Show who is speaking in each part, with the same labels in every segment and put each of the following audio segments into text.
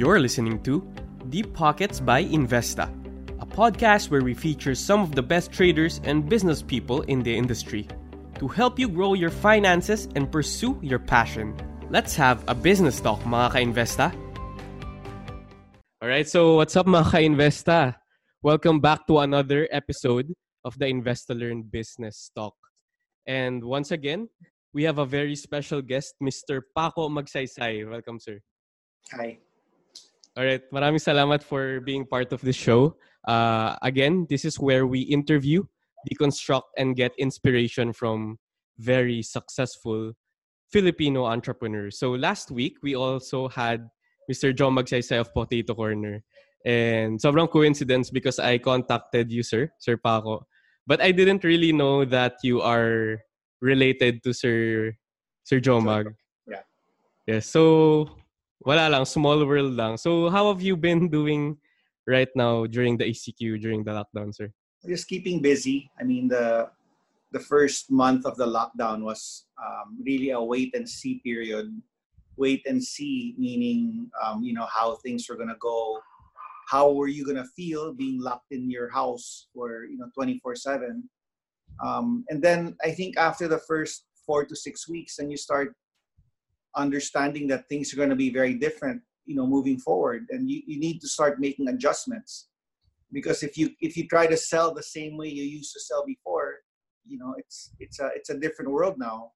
Speaker 1: You're listening to Deep Pockets by Investa, a podcast where we feature some of the best traders and business people in the industry to help you grow your finances and pursue your passion. Let's have a business talk, mga ka-investa. Alright, so what's up mga ka-investa? Welcome back to another episode of the Investa Learn Business Talk. And once again, we have a very special guest, Mr. Paco Magsaysay. Welcome, sir.
Speaker 2: Hi.
Speaker 1: All right. Maraming salamat for being part of the show. Uh, again, this is where we interview, deconstruct, and get inspiration from very successful Filipino entrepreneurs. So last week, we also had Mr. John Magsaysay of Potato Corner. And sobrang coincidence because I contacted you, sir, Sir Paco. But I didn't really know that you are related to Sir Sir Jomag.
Speaker 2: Yeah.
Speaker 1: Yes. So wala lang, small world lang. So how have you been doing right now during the ECQ, during the lockdown, sir?
Speaker 2: Just keeping busy. I mean, the the first month of the lockdown was um, really a wait and see period. Wait and see, meaning um, you know how things were gonna go. How were you gonna feel being locked in your house for you know twenty four seven? Um, and then I think after the first four to six weeks, and you start understanding that things are going to be very different you know moving forward. And you, you need to start making adjustments. Because if you if you try to sell the same way you used to sell before you know it's it's a it's a different world now.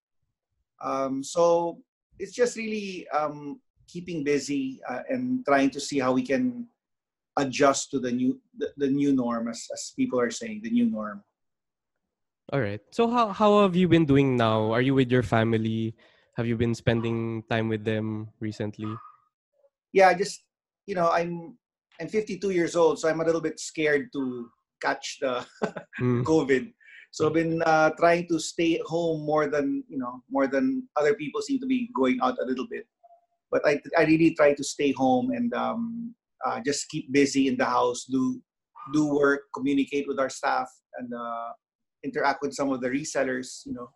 Speaker 2: Um, so it's just really um, keeping busy uh, and trying to see how we can adjust to the new the, the new norm as, as people are saying the new norm.
Speaker 1: All right. So how, how have you been doing now? Are you with your family have you been spending time with them recently?
Speaker 2: Yeah, I just you know I'm I'm 52 years old, so I'm a little bit scared to catch the mm. COVID. So I've been uh, trying to stay at home more than you know more than other people seem to be going out a little bit. But I I really try to stay home and um, uh, just keep busy in the house, do do work, communicate with our staff, and uh, interact with some of the resellers. You know,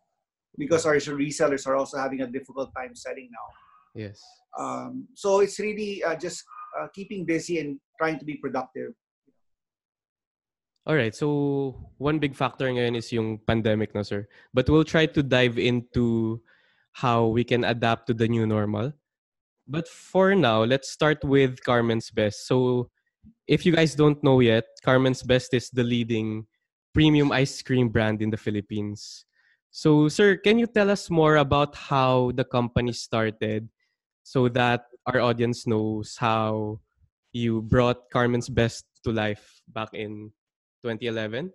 Speaker 2: because our resellers are also having a difficult time selling now.
Speaker 1: Yes.
Speaker 2: Um, so it's really uh, just uh, keeping busy and trying to be productive.
Speaker 1: All right. So one big factor ngayon is yung pandemic, no, sir. But we'll try to dive into how we can adapt to the new normal. But for now, let's start with Carmen's Best. So if you guys don't know yet, Carmen's Best is the leading premium ice cream brand in the Philippines. So, sir, can you tell us more about how the company started so that our audience knows how you brought Carmen's Best to life back in 2011?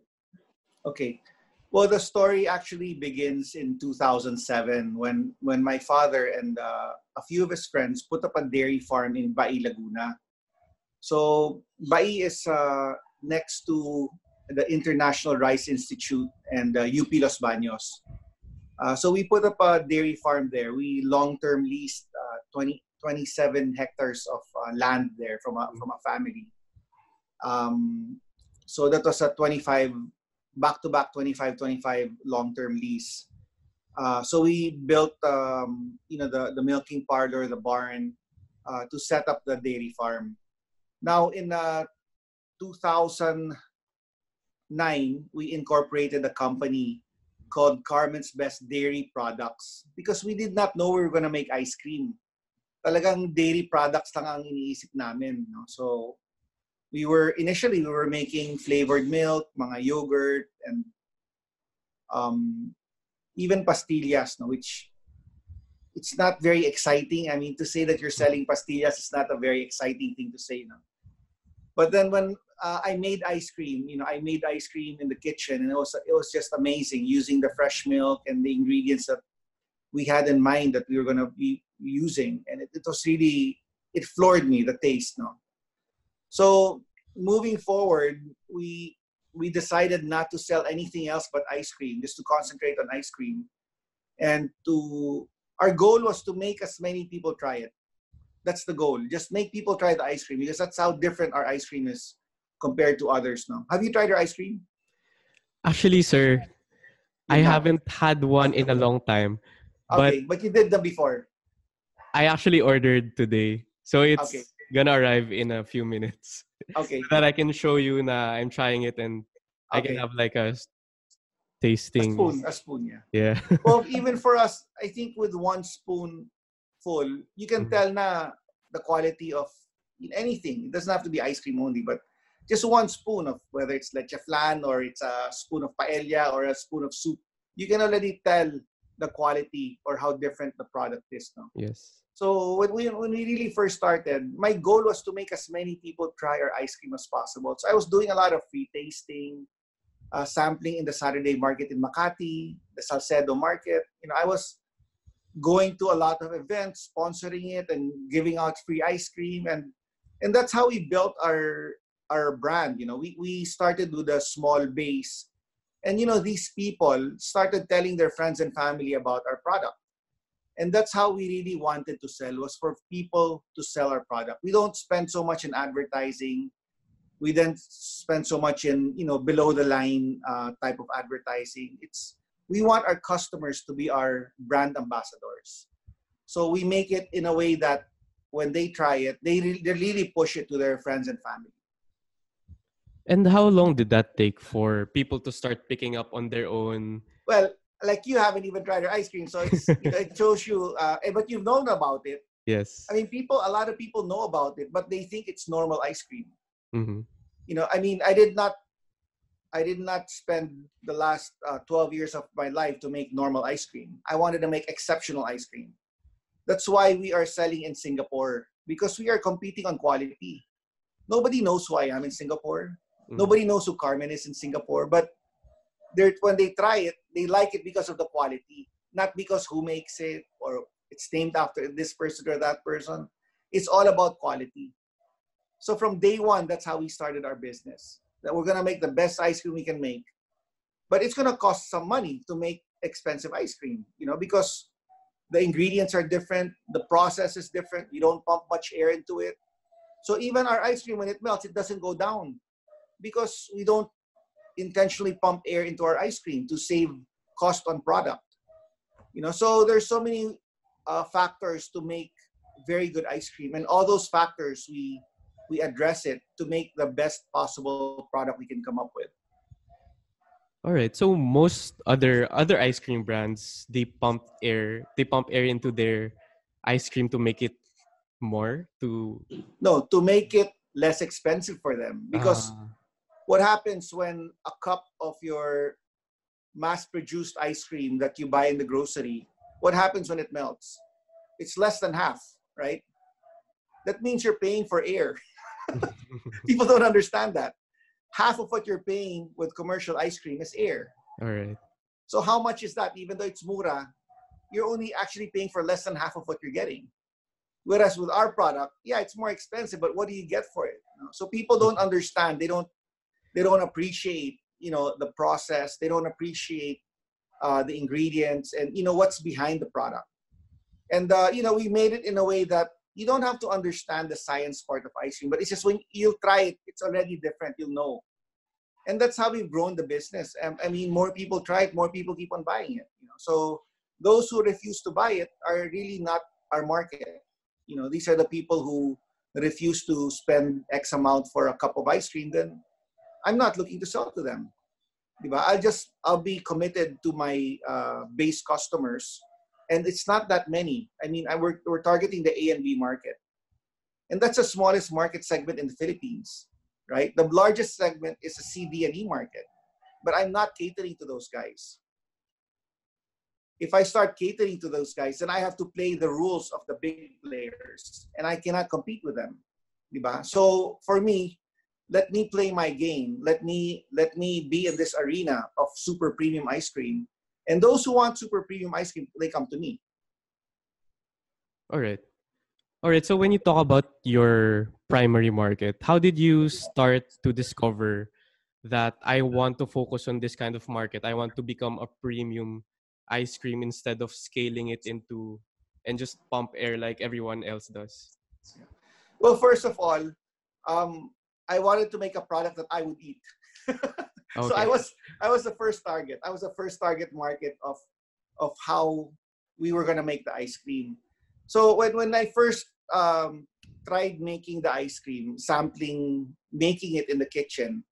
Speaker 2: Okay. Well, the story actually begins in 2007 when when my father and uh, a few of his friends put up a dairy farm in Bay, Laguna. So Bay is uh, next to the International Rice Institute and uh, UP Los Baños. Uh, so we put up a dairy farm there. We long-term leased uh, 20, 27 hectares of uh, land there from a, from a family. Um, so that was a 25, back-to-back 25-25 long-term lease. Uh, so we built, um, you know, the, the milking parlor, the barn, uh, to set up the dairy farm. Now in uh, 2000, nine, we incorporated a company called Carmen's Best Dairy Products because we did not know we were to make ice cream. Talagang dairy products lang ang iniisip namin. No? So, we were, initially, we were making flavored milk, mga yogurt, and um, even pastillas, no? which it's not very exciting. I mean, to say that you're selling pastillas is not a very exciting thing to say. No? But then when uh, I made ice cream. You know, I made ice cream in the kitchen, and it was it was just amazing using the fresh milk and the ingredients that we had in mind that we were going to be using, and it, it was really it floored me the taste. No, so moving forward, we we decided not to sell anything else but ice cream, just to concentrate on ice cream, and to our goal was to make as many people try it. That's the goal. Just make people try the ice cream because that's how different our ice cream is compared to others no have you tried your ice cream
Speaker 1: actually sir i haven't had one in a long time
Speaker 2: okay but, but you did them before
Speaker 1: i actually ordered today so it's okay. gonna arrive in a few minutes.
Speaker 2: Okay.
Speaker 1: so that I can show you na I'm trying it and I can have like a tasting.
Speaker 2: A spoon, a spoon, yeah.
Speaker 1: Yeah.
Speaker 2: well, even for us, I think with one spoon full, you can
Speaker 1: Mhm.
Speaker 2: tell na the quality of anything. It doesn't have to be ice cream only, but just one spoon of whether it's leche flan or it's a spoon of paella or a spoon of soup, you can already tell the quality or how different the product is. No?
Speaker 1: yes.
Speaker 2: So when we when we really first started, my goal was to make as many people try our ice cream as possible. So I was doing a lot of free tasting, uh, sampling in the Saturday market in Makati, the Salcedo market. You know, I was going to a lot of events, sponsoring it, and giving out free ice cream, and and that's how we built our our brand. You know, we we started with a small base, and you know these people started telling their friends and family about our product. And that's how we really wanted to sell was for people to sell our product. We don't spend so much in advertising. We don't spend so much in you know below the line uh, type of advertising. It's we want our customers to be our brand ambassadors. So we make it in a way that when they try it they, re- they really push it to their friends and family
Speaker 1: And how long did that take for people to start picking up on their own?
Speaker 2: well like you haven't even tried our ice cream so it's, you know, it shows you uh, eh, but you've known about it
Speaker 1: Yes.
Speaker 2: I mean, people, a lot of people know about it, but they think it's normal ice cream.
Speaker 1: hmm
Speaker 2: You know, I mean, I did not, I did not spend the last uh, 12 years of my life to make normal ice cream. I wanted to make exceptional ice cream. That's why we are selling in Singapore because we are competing on quality. Nobody knows who I am in Singapore.
Speaker 1: Mhm.
Speaker 2: Nobody knows who Carmen is in Singapore, but when they try it, they like it because of the quality, not because who makes it or it's named after this person or that person. It's all about quality. So from day one, that's how we started our business. That we're gonna make the best ice cream we can make, but it's gonna cost some money to make expensive ice cream. You know, because the ingredients are different, the process is different. You don't pump much air into it. So even our ice cream, when it melts, it doesn't go down because we don't intentionally pump air into our ice cream to save cost on product. You know, so there's so many uh, factors to make very good ice cream, and all those factors we we address it to make the best possible product we can come up with.
Speaker 1: All right. So most other other ice cream brands they pump air they pump air into their ice cream to make it more to
Speaker 2: No, to make it less expensive for them because
Speaker 1: Ah,
Speaker 2: what happens when a cup of your mass-produced ice cream that you buy in the grocery what happens when it melts? It's less than half right? That means you're paying for air. People don't understand that. Half of what you're paying with commercial ice cream is air.
Speaker 1: All right.
Speaker 2: so how much is that? Even though it's mura you're only actually paying for less than half of what you're getting. Whereas with our product yeah it's more expensive but what do you get for it? So people don't understand. They don't they don't appreciate you know the process. They don't appreciate uh, the ingredients and you know what's behind the product. And uh, you know we made it in a way that you don't have to understand the science part of ice cream but it's just when you try it it's already different. You'll know. And that's how we've grown the business. I mean more people try it more people keep on buying it you know. So those who refuse to buy it are really not our market. You know these are the people who refuse to spend x amount for a cup of ice cream then i'm not looking to sell to them. Diba? i'll just i'll be committed to my uh, base customers. And it's not that many. I mean I, we're, we're targeting the a and b market. And that's the smallest market segment in the philippines right? The largest segment is the cd and e market. But i'm not catering to those guys. If I start catering to those guys, then I have to play the rules of the big players, and I cannot compete with them, diba? So for me, let me play my game. Let me let me be in this arena of super premium ice cream, and those who want super premium ice cream, they come to me.
Speaker 1: All right. All right. So when you talk about your primary market, how did you start to discover that I want to focus on this kind of market? I want to become a premium ice cream instead of scaling it into and just pump air like everyone else does.
Speaker 2: Well, first of all, um, I wanted to make a product that I would eat. So I was I was the first target. I was the first target market of of how we were gonna make the ice cream. So when when I first um, tried making the ice cream, sampling, making it in the kitchen,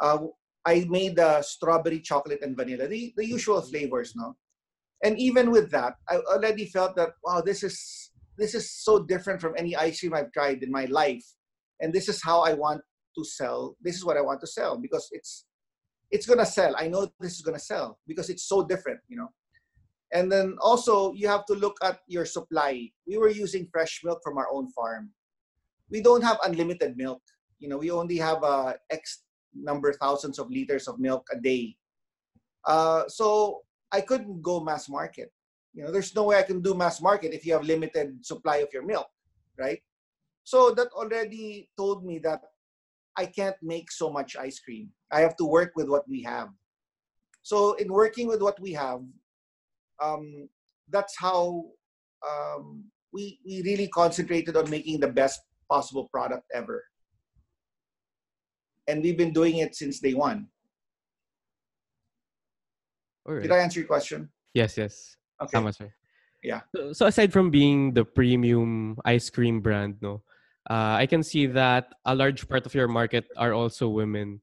Speaker 2: uh, I made the strawberry, chocolate, and vanilla, the, the usual flavors, no? And even with that, I already felt that, wow, this is this is so different from any ice cream I've tried in my life. And this is how I want to sell. This is what I want to sell because it's it's gonna sell. I know this is gonna sell because it's so different, you know. And then also you have to look at your supply. We were using fresh milk from our own farm. We don't have unlimited milk. You know, we only have uh, X number thousands of liters of milk a day. Uh, so I couldn't go mass market. You know, there's no way I can do mass market if you have limited supply of your milk, right? So that already told me that I can't make so much ice cream. I have to work with what we have. So in working with what we have, um, that's how um, we we really concentrated on making the best possible product ever. And we've been doing it since day one. Did I answer your question?
Speaker 1: Yes, yes.
Speaker 2: Okay.
Speaker 1: Tama, sir.
Speaker 2: Yeah.
Speaker 1: So, so aside from being the premium ice cream brand, no, uh, I can see that a large part of your market are also women,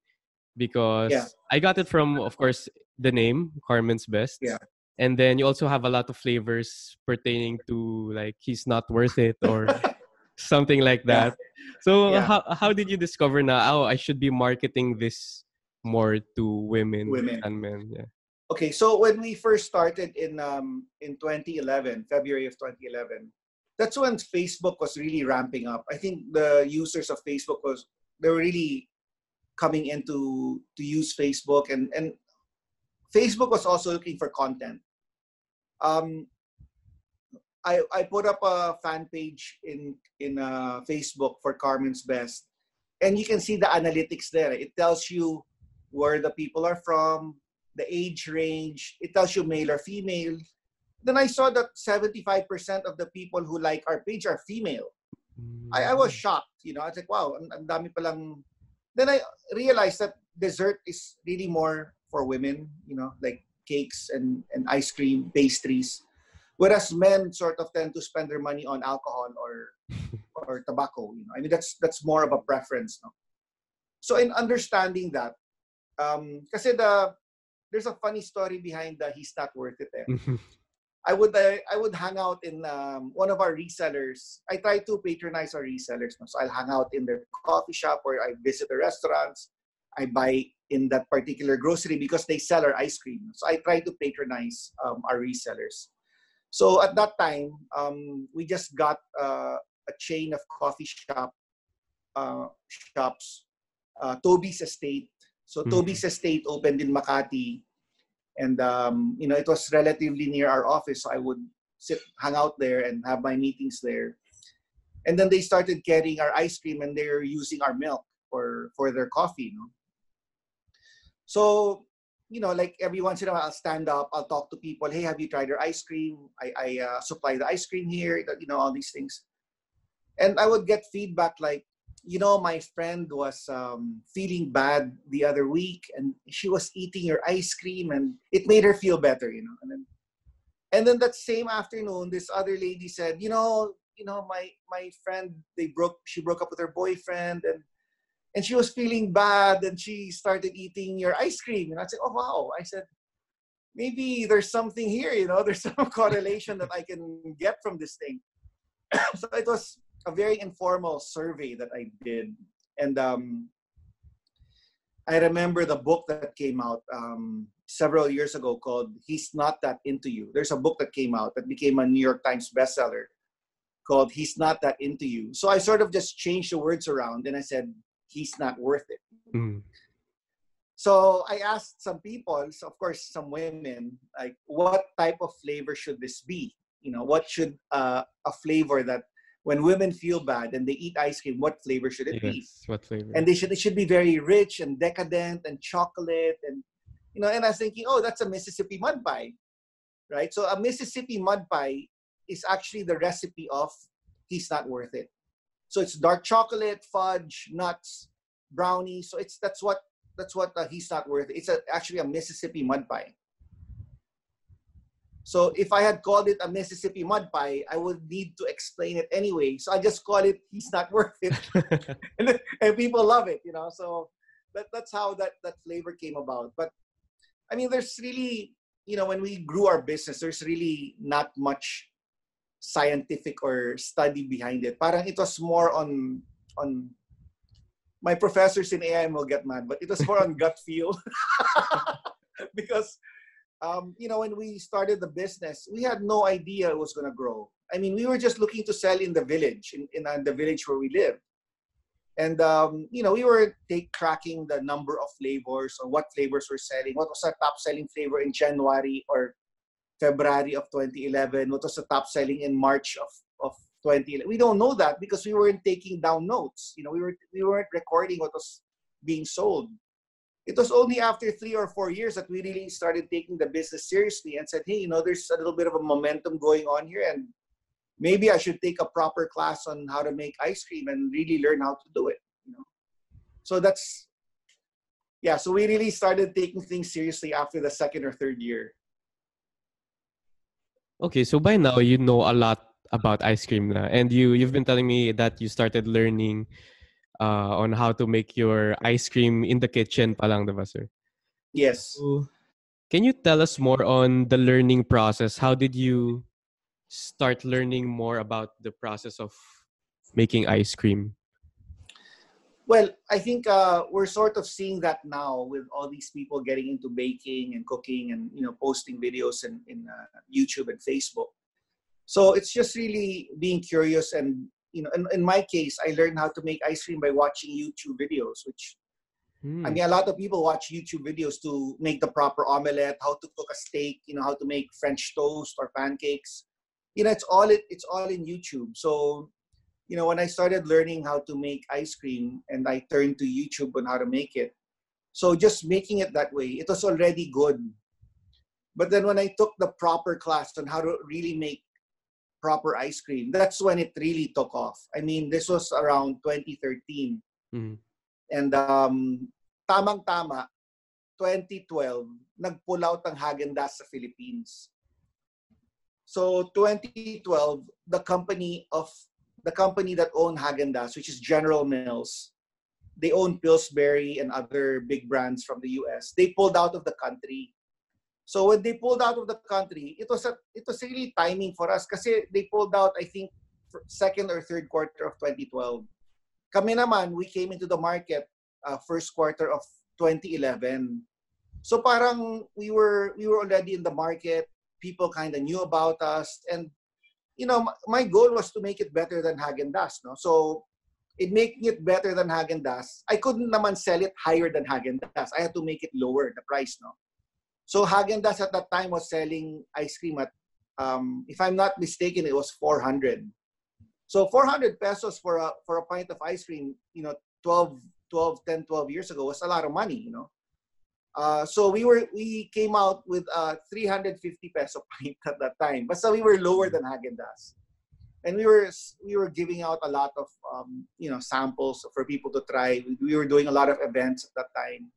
Speaker 1: because
Speaker 2: Yeah.
Speaker 1: I got it from, of course, the name Carmen's Best.
Speaker 2: Yeah.
Speaker 1: And then you also have a lot of flavors pertaining to like he's not worth it or something like
Speaker 2: Yeah.
Speaker 1: that. So
Speaker 2: Yeah.
Speaker 1: how how did you discover now? oh I should be marketing this more to women,
Speaker 2: Women.
Speaker 1: than men? Yeah.
Speaker 2: Okay, so when we first started in um, in 2011, February of 2011, that's when Facebook was really ramping up. I think the users of Facebook was they were really coming into to use Facebook, and and Facebook was also looking for content. Um, I I put up a fan page in in uh, Facebook for Carmen's Best, and you can see the analytics there. It tells you where the people are from, the age range. It tells you male or female. Then I saw that 75% of the people who like our page are female. I, I was shocked. You know, I was like, wow, ang, ang dami palang... Then I realized that dessert is really more for women, you know, like cakes and, and ice cream, pastries. Whereas men sort of tend to spend their money on alcohol or or tobacco. You know, I mean that's that's more of a preference. No? So in understanding that, um, kasi the there's a funny story behind the he's not worth it. Eh. I would uh, I would hang out in um, one of our resellers. I try to patronize our resellers. So I'll hang out in their coffee shop or I visit the restaurants. I buy in that particular grocery because they sell our ice cream. So I try to patronize um, our resellers. So at that time, um, we just got uh, a chain of coffee shop uh, shops, uh, Toby's Estate. So
Speaker 1: Mhm.
Speaker 2: Toby's Estate opened in Makati, and um, you know it was relatively near our office. So I would sit, hang out there, and have my meetings there. And then they started carrying our ice cream, and they're using our milk for for their coffee. You know? So you know, like every once in a while, I'll stand up, I'll talk to people. Hey, have you tried our ice cream? I, I uh, supply the ice cream here. You know, all these things. And I would get feedback like, you know, my friend was um, feeling bad the other week, and she was eating your ice cream, and it made her feel better. You know, and then, and then that same afternoon, this other lady said, you know, you know, my my friend, they broke, she broke up with her boyfriend, and and she was feeling bad and she started eating your ice cream and i said oh wow i said maybe there's something here you know there's some correlation that i can get from this thing so it was a very informal survey that i did and um, i remember the book that came out um, several years ago called he's not that into you there's a book that came out that became a new york times bestseller called he's not that into you so i sort of just changed the words around and i said he's not worth it.
Speaker 1: Mm.
Speaker 2: So I asked some people, so of course some women, like what type of flavor should this be? You know, what should uh, a flavor that when women feel bad and they eat ice cream, what flavor should it be?
Speaker 1: What flavor?
Speaker 2: And they should it should be very rich and decadent and chocolate and you know. And I was thinking, oh, that's a Mississippi mud pie, right? So a Mississippi mud pie is actually the recipe of he's not worth it. So it's dark chocolate, fudge, nuts, brownie. So it's that's what that's what uh, he's not worth. It. It's a, actually a Mississippi mud pie. So if I had called it a Mississippi mud pie, I would need to explain it anyway. So I just call it "He's not worth it," and, and people love it, you know. So that that's how that that flavor came about. But I mean, there's really, you know, when we grew our business, there's really not much scientific or study behind it. Parang it was more on on my professors in AIM will get mad, but it was more on gut feel because um, you know when we started the business, we had no idea it was going to grow. I mean, we were just looking to sell in the village, in, in the village where we live. And um, you know, we were take, tracking the number of flavors or what flavors we're selling. What was our top selling flavor in January or February of 2011? What was the top selling in March of, of 2011? We don't know that because we weren't taking down notes. You know, we were we weren't recording what was being sold. It was only after three or four years that we really started taking the business seriously and said, hey, you know, there's a little bit of a momentum going on here and maybe I should take a proper class on how to make ice cream and really learn how to do it. You know, so that's yeah. So we really started taking things seriously after the second or third year.
Speaker 1: Okay, so by now you know a lot about ice cream na. and you you've been telling me that you started learning uh, on how to make your ice cream in the kitchen palang, diba, sir?
Speaker 2: Yes.
Speaker 1: So, can you tell us more on the learning process? How did you start learning more about the process of making ice cream?
Speaker 2: Well, I think uh, we're sort of seeing that now with all these people getting into baking and cooking and you know posting videos in, in uh, YouTube and Facebook. So it's just really being curious and you know in, in my case I learned how to make ice cream by watching YouTube videos, which hmm. I mean a lot of people watch YouTube videos to make the proper omelette, how to cook a steak, you know, how to make French toast or pancakes. You know it's all it, it's all in youtube. So you know when i started learning how to make ice cream and i turned to youtube on how to make it so just making it that way it was already good. But then when i took the proper class on how to really make proper ice cream that's when it really took off i mean this was around 2013 mm-hmm. and um tamang tama 2012 nag-pull out ang Häagen-Dazs sa Philippines so 2012, the company of the company that owned Häagen-Dazs, which is General Mills, they own Pillsbury and other big brands from the US. They pulled out of the country. So when they pulled out of the country, it was a, it was really timing for us kasi they pulled out I think second or third quarter of 2012. Kami naman, we came into the market uh, first quarter of 2011. So parang we were we were already in the market people kind of knew about us and you know my goal was to make it better than Häagen-Dazs no so it making it better than Häagen-Dazs I couldn't naman sell it higher than Häagen-Dazs I had to make it lower the price no so Häagen-Dazs at that time was selling ice cream at um, if I'm not mistaken it was 400 so 400 pesos for a for a pint of ice cream you know 12 12 10 12 years ago was a lot of money you know uh, so we were we came out with a 350 peso pint at that time. But so we were lower than Häagen-Dazs. And we were we were giving out a lot of um, you know samples for people to try. We, were doing a lot of events at that time.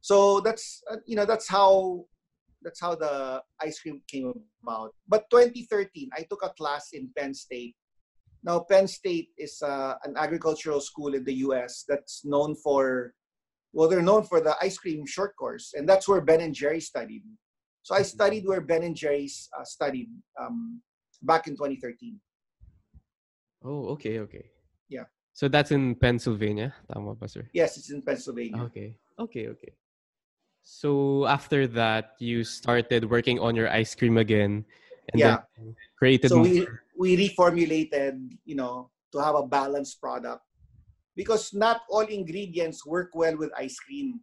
Speaker 2: So that's uh, you know that's how that's how the ice cream came about. But 2013, I took a class in Penn State. Now Penn State is uh, an agricultural school in the U.S. that's known for well, they're known for the ice cream short course, and that's where Ben and Jerry studied. So I mm-hmm. studied where Ben and Jerry's uh, studied um, back in 2013.
Speaker 1: Oh, okay, okay.
Speaker 2: Yeah.
Speaker 1: So that's in Pennsylvania, tama ba, sir?
Speaker 2: Yes, it's in Pennsylvania.
Speaker 1: Okay, okay, okay. So after that, you started working on your ice cream again, and
Speaker 2: yeah.
Speaker 1: then created.
Speaker 2: So we we reformulated, you know, to have a balanced product because not all ingredients work well with ice cream.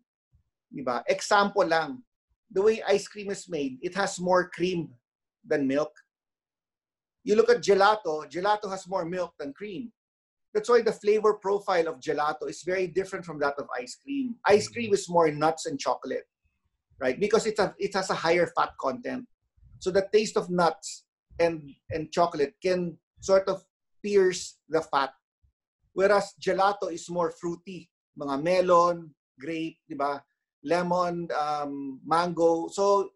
Speaker 2: Diba? Example lang, the way ice cream is made, it has more cream than milk. You look at gelato, gelato has more milk than cream. That's why the flavor profile of gelato is very different from that of ice cream. Ice cream is more nuts and chocolate, right? Because it, a, it has a higher fat content. So the taste of nuts and, and chocolate can sort of pierce the fat Whereas gelato is more fruity. Mga melon, grape, di ba? Lemon, um, mango. So,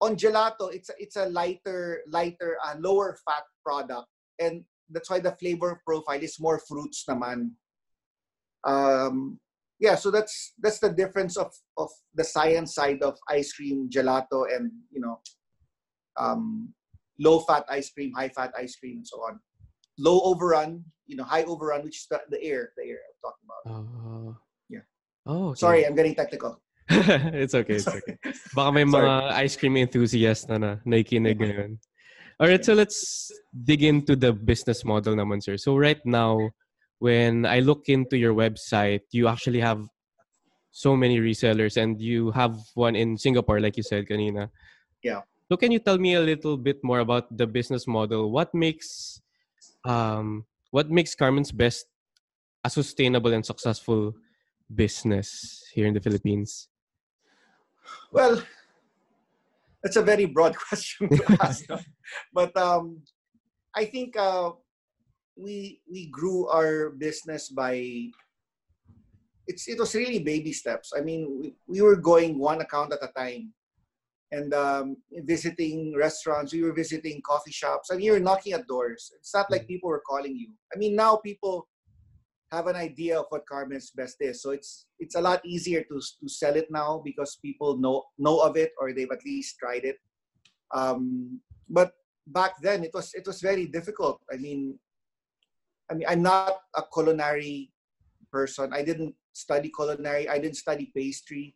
Speaker 2: on gelato, it's a, it's a lighter, lighter, uh, lower fat product, and that's why the flavor profile is more fruits naman. Um, yeah, so that's that's the difference of of the science side of ice cream, gelato, and you know, um, low fat ice cream, high fat ice cream, and so on. Low overrun, you know, high overrun, which is the, the air, the air I'm talking about.
Speaker 1: Oh.
Speaker 2: Yeah.
Speaker 1: Oh, okay.
Speaker 2: Sorry, I'm getting technical.
Speaker 1: it's okay, it's okay. Baka may
Speaker 2: Sorry.
Speaker 1: mga ice cream enthusiast na na nakikinig
Speaker 2: Yeah.
Speaker 1: Ngayon. Alright, so let's dig into the business model naman, sir. So right now, when I look into your website, you actually have so many resellers and you have one in Singapore, like you said kanina.
Speaker 2: Yeah.
Speaker 1: So can you tell me a little bit more about the business model? What makes um what makes Carmen's Best a sustainable and successful business here in the Philippines?
Speaker 2: Well, that's a very broad question to ask. but um, I think uh, we we grew our business by it's it was really baby steps. I mean, we, we were going one account at a time, and um, visiting restaurants. We were visiting coffee shops, and you were knocking at doors. It's not like people were calling you. I mean, now people have an idea of what Carmen's Best is, so it's it's a lot easier to to sell it now because people know know of it or they've at least tried it. Um, but back then, it was it was very difficult. I mean, I mean, I'm not a culinary person. I didn't study culinary. I didn't study pastry.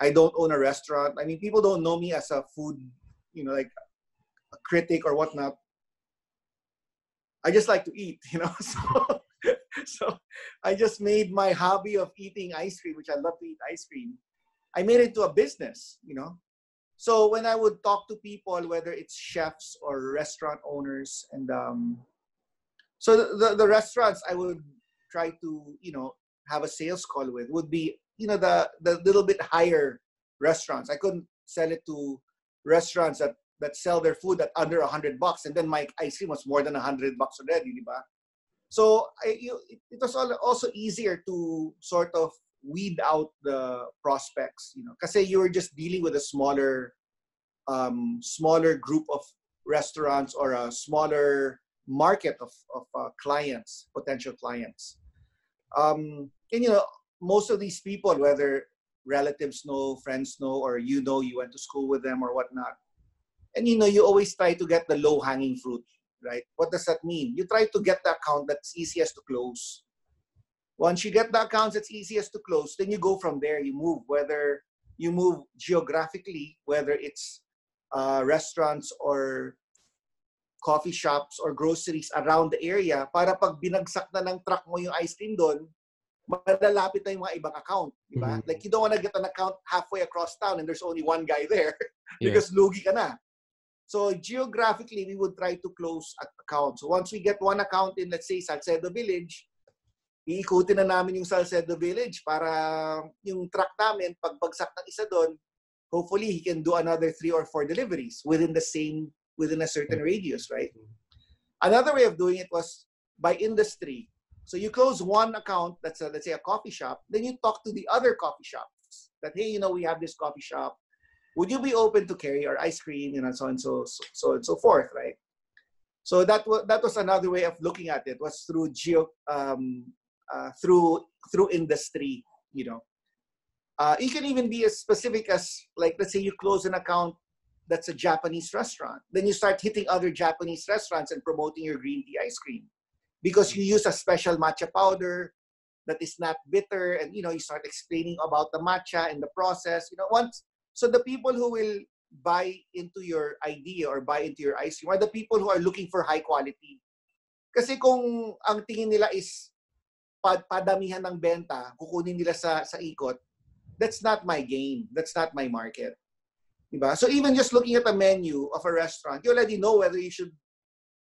Speaker 2: I don't own a restaurant. I mean, people don't know me as a food, you know, like a critic or whatnot. I just like to eat, you know. So, so I just made my hobby of eating ice cream, which I love to eat ice cream. I made it to a business, you know. So when I would talk to people, whether it's chefs or restaurant owners, and um, so the, the, the restaurants I would try to, you know, have a sales call with would be, you know, the the little bit higher restaurants. I couldn't sell it to restaurants that that sell their food at under a hundred bucks, and then my ice cream was more than a hundred bucks already, di ba? So I, you, it, was also easier to sort of weed out the prospects, you know, because you were just dealing with a smaller, um, smaller group of restaurants or a smaller market of, of uh, clients, potential clients. Um, and you know, most of these people, whether relatives know, friends know, or you know, you went to school with them or whatnot, and you know, you always try to get the low hanging fruit, right? What does that mean? You try to get the account that's easiest to close. Once you get the accounts that's easiest to close, then you go from there. You move, whether you move geographically, whether it's uh, restaurants or coffee shops or groceries around the area para pag binagsak na ng truck mo yung ice cream doon, malalapit na yung mga ibang account. Di ba?
Speaker 1: Mhm.
Speaker 2: Like you don't want to get an account halfway across town and there's only one guy there
Speaker 1: Yeah.
Speaker 2: because lugi ka na. So geographically, we would try to close at account. So once we get one account in, let's say, Salcedo Village, iikutin na namin yung Salcedo Village para yung truck namin, pag bagsak ng isa doon, hopefully he can do another three or four deliveries within the same, within a certain radius, right? Another way of doing it was by industry. So you close one account, that's a, let's say a coffee shop, then you talk to the other coffee shops that, hey, you know, we have this coffee shop. Would you be open to carry our ice cream, know, so and so, so, so and so forth, right? So that was that was another way of looking at it was through geo um, uh, through through industry, you know. Uh, it can even be as specific as like let's say you close an account that's a Japanese restaurant, then you start hitting other Japanese restaurants and promoting your green tea ice cream because you use a special matcha powder that is not bitter, and you know you start explaining about the matcha and the process. You know, once so the people who will buy into your idea or buy into your ice cream are the people who are looking for high quality. Kasi kung ang tingin nila is pad padamihan ng benta, kukunin nila sa sa ikot, that's not my game. That's not my market. Diba? So even just looking at the menu of a restaurant, you already know whether you should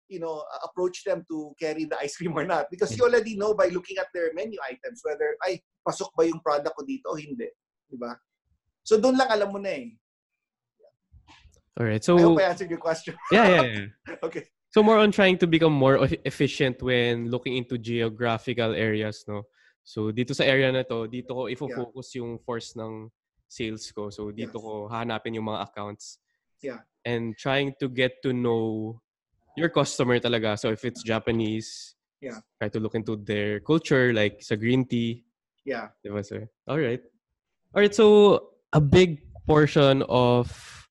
Speaker 2: you know approach them to carry the ice cream or not because you already know by looking at their menu items whether ay pasok ba yung product ko dito o hindi, di ba? So doon lang alam mo na eh.
Speaker 1: All right.
Speaker 2: I
Speaker 1: So
Speaker 2: hope I answered your question.
Speaker 1: yeah, yeah, yeah.
Speaker 2: okay.
Speaker 1: So more on trying to become more e- efficient when looking into geographical areas, no? So dito sa area na to, dito ko ifo-focus yung force ng sales ko. So dito
Speaker 2: Yes.
Speaker 1: ko hahanapin yung mga accounts
Speaker 2: Yeah.
Speaker 1: And trying to get to know your customer talaga. So if it's Japanese,
Speaker 2: Yeah.
Speaker 1: try to look into their culture, like sa green tea.
Speaker 2: Yeah.
Speaker 1: Diba, sir? All right. All right. So a big portion of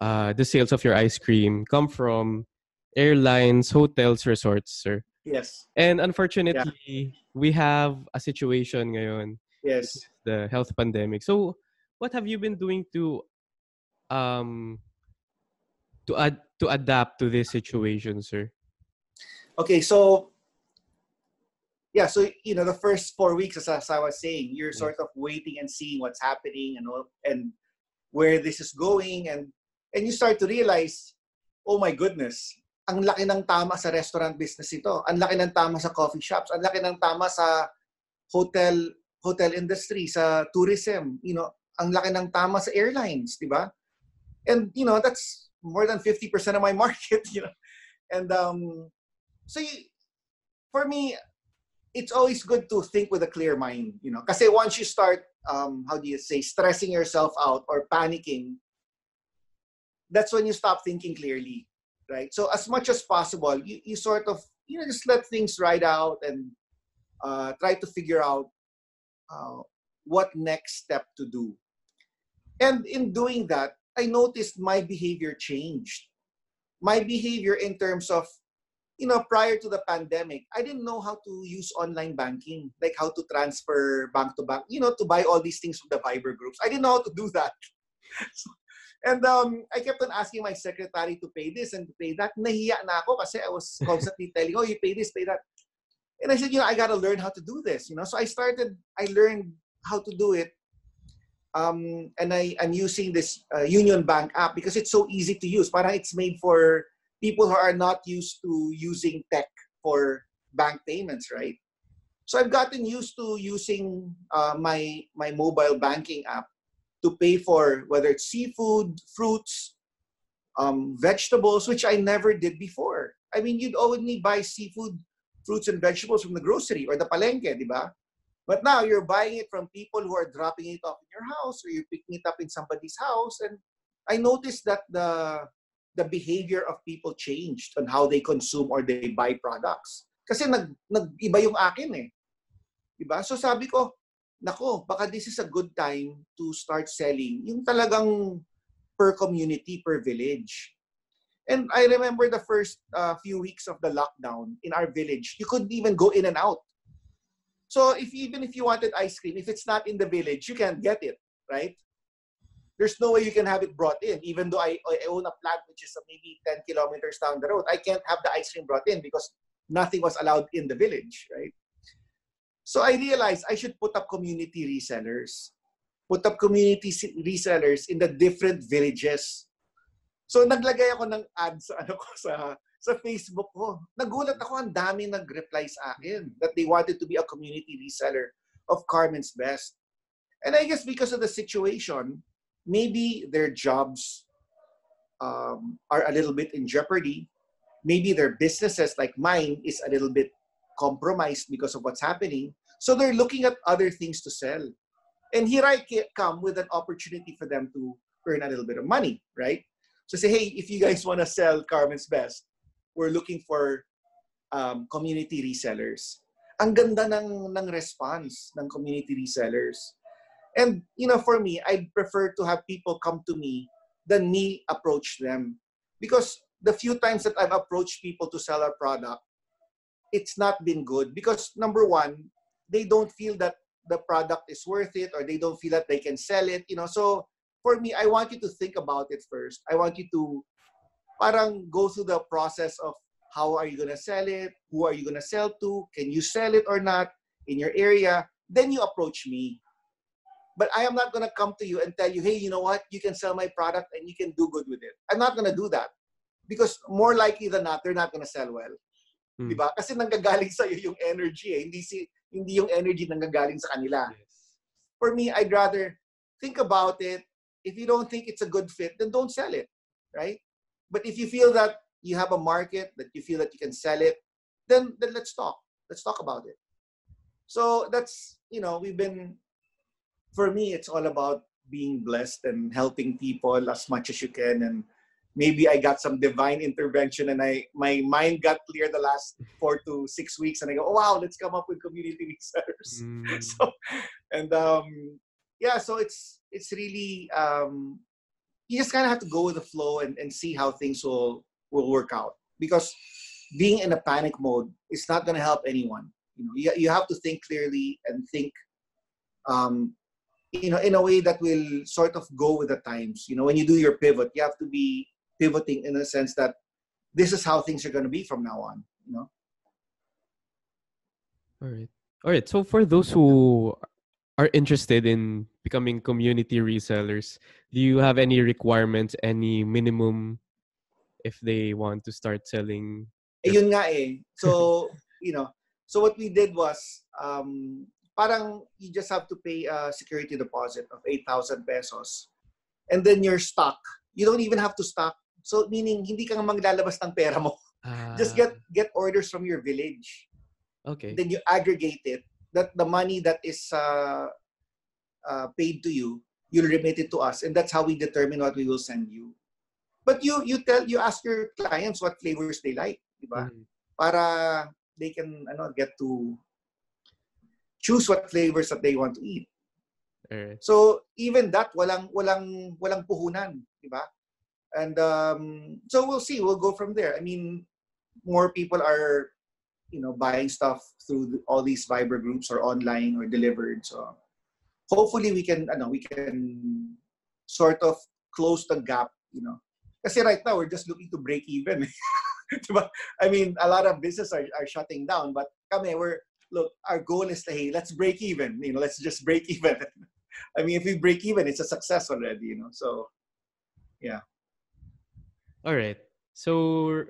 Speaker 1: uh, the sales of your ice cream come from airlines, hotels, resorts, sir.
Speaker 2: Yes.
Speaker 1: And unfortunately, we have a situation ngayon,
Speaker 2: Yes.
Speaker 1: the health pandemic. So, what have you been doing to um to ad- to adapt to this situation, sir?
Speaker 2: Okay, so yeah, so you know, the first four weeks, as, as I was saying, you're sort of waiting and seeing what's happening and and where this is going, and and you start to realize, oh my goodness, ang laki ng tama sa restaurant business ito, ang laki ng tama sa coffee shops, ang laki ng tama sa hotel hotel industry, sa tourism, you know, ang laki ng tama sa airlines, di ba? And you know, that's more than 50% of my market, you know. And um so you, for me it's always good to think with a clear mind you know. Kasi once you start um how do you say stressing yourself out or panicking that's when you stop thinking clearly right? So as much as possible you, you sort of you know just let things ride out and uh, try to figure out uh, what next step to do. And in doing that i noticed my behavior changed. My behavior in terms of you know, prior to the pandemic, I didn't know how to use online banking, like how to transfer bank to bank, you know, to buy all these things from the Viber groups. I didn't know how to do that. and um, I kept on asking my secretary to pay this and to pay that. Nahiya na ako kasi I was constantly telling, oh, you pay this, pay that. And I said, you know, I got to learn how to do this, you know. So I started, I learned how to do it. Um, and I, I'm using this uh, Union Bank app because it's so easy to use. Parang it's made for people who are not used to using tech for bank payments, right? So I've gotten used to using uh, my my mobile banking app to pay for whether it's seafood, fruits, um, vegetables, which I never did before. I mean, you'd only buy seafood, fruits, and vegetables from the grocery or the palenque, di ba? But now you're buying it from people who are dropping it off in your house or you're picking it up in somebody's house. And I noticed that the the behavior of people changed on how they consume or they buy products. Kasi nag, nag-iba yung akin eh. Diba? So sabi ko, nako, baka this is a good time to start selling yung talagang per community, per village. And I remember the first uh, few weeks of the lockdown in our village, you couldn't even go in and out. So if even if you wanted ice cream, if it's not in the village, you can't get it, right? There's no way you can have it brought in. Even though I, I own a plant which is maybe 10 kilometers down the road, I can't have the ice cream brought in because nothing was allowed in the village, right? So I realized I should put up community resellers, put up community resellers in the different villages. So naglagay ako ng ads sa ano ko sa sa Facebook ko. Nagulat ako ang dami nag-reply sa akin that they wanted to be a community reseller of Carmen's Best. And I guess because of the situation, maybe their jobs um, are a little bit in jeopardy. Maybe their businesses, like mine, is a little bit compromised because of what's happening. So they're looking at other things to sell. And here I come with an opportunity for them to earn a little bit of money, right? So say, hey, if you guys want to sell Carmen's Best, we're looking for um, community resellers. Ang ganda ng, ng response ng community resellers. And you know, for me, I'd prefer to have people come to me than me approach them. Because the few times that I've approached people to sell our product, it's not been good. Because number one, they don't feel that the product is worth it or they don't feel that they can sell it. You know, so for me, I want you to think about it first. I want you to parang go through the process of how are you gonna sell it? Who are you gonna sell to? Can you sell it or not in your area? Then you approach me. But I am not gonna come to you and tell you, hey, you know what? You can sell my product and you can do good with it. I'm not gonna do that. Because more likely than not, they're not gonna sell well.
Speaker 1: Hmm.
Speaker 2: Di ba? Kasi nanggagaling sa iyo yung energy eh. Hindi, si, hindi yung energy nanggagaling sa kanila. For me, I'd rather think about it. If you don't think it's a good fit, then don't sell it, right? But if you feel that you have a market, that you feel that you can sell it, then then let's talk. Let's talk about it. So that's you know we've been. For me, it's all about being blessed and helping people as much as you can, and maybe I got some divine intervention and I my mind got clear the last four to six weeks and I go, oh, wow, let's come up with community resellers.
Speaker 1: Mm.
Speaker 2: so and um yeah, so it's it's really um you just kind of have to go with the flow and, and see how things will will work out because being in a panic mode is not going to help anyone you know you, you have to think clearly and think um you know in a way that will sort of go with the times. You know when you do your pivot you have to be pivoting in a sense that this is how things are going to be from now on you know?
Speaker 1: All right all right so for those who are interested in becoming community resellers do you have any requirements any minimum if they want to start selling
Speaker 2: eh, yun nga eh. So you know so what we did was um parang you just have to pay a security deposit of 8,000 pesos. And then your stock you don't even have to stock so meaning hindi ka maglalabas ng pera mo.
Speaker 1: Uh,
Speaker 2: just get get orders from your village.
Speaker 1: Okay.
Speaker 2: Then you aggregate it. That the money that is uh, uh, paid to you you'll remit it to us. And that's how we determine what we will send you. But you you tell you ask your clients what flavors they like diba
Speaker 1: mm,
Speaker 2: para they can ano get to choose what flavors that they want to eat.
Speaker 1: Right
Speaker 2: so even that walang walang walang puhunan diba and um, so we'll see we'll go from there. I mean more people are you know buying stuff through the, all these Viber groups or online or delivered. So hopefully we can ano we can sort of close the gap you know? Kasi right now we're just looking to break even. Diba? I mean a lot of businesses are, are shutting down but kami we're look our goal is to hey let's break even. You know let's just break even. I mean if we break even it's a success already you know so yeah.
Speaker 1: All right so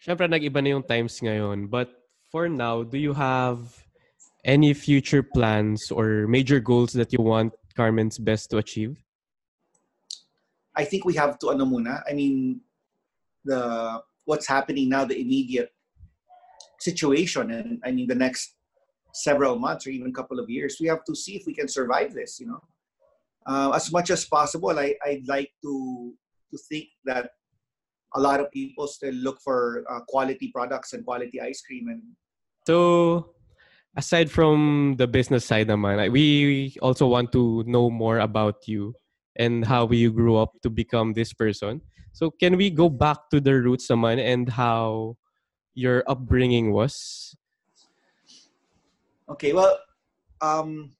Speaker 1: syempre nag-iba na yung times ngayon but for now do you have any future plans or major goals that you want Carmen's best to achieve?
Speaker 2: I think we have to ano muna. I mean, the what's happening now, the immediate situation, and I mean the next several months or even couple of years, we have to see if we can survive this. You know, uh, as much as possible, I I'd like to to think that a lot of people still look for uh, quality products and quality ice cream and
Speaker 1: so aside from the business side naman we also want to know more about you and how you grew up to become this person. So can we go back to the roots naman and how your upbringing was?
Speaker 2: Okay, well, um,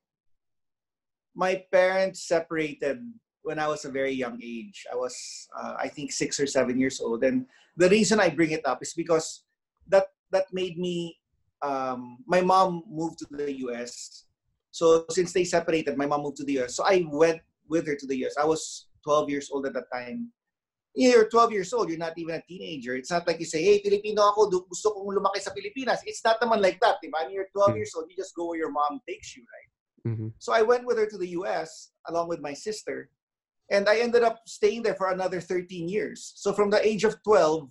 Speaker 2: my parents separated when I was a very young age. I was, uh, I think, six or seven years old, and the reason I bring it up is because that that made me. Um, my mom moved to the U.S. So since they separated, my mom moved to the U.S. So I went with her to the US. I was 12 years old at that time. You're 12 years old, you're not even a teenager. It's not like you say, hey, Filipino ako, gusto kong lumaki sa Pilipinas. It's not naman like that, diba? Mean, you're 12 mm-hmm. years old, you just go where your mom takes you, right?
Speaker 1: Mm-hmm.
Speaker 2: So I went with her to the US along with my sister. And I ended up staying there for another 13 years. So from the age of 12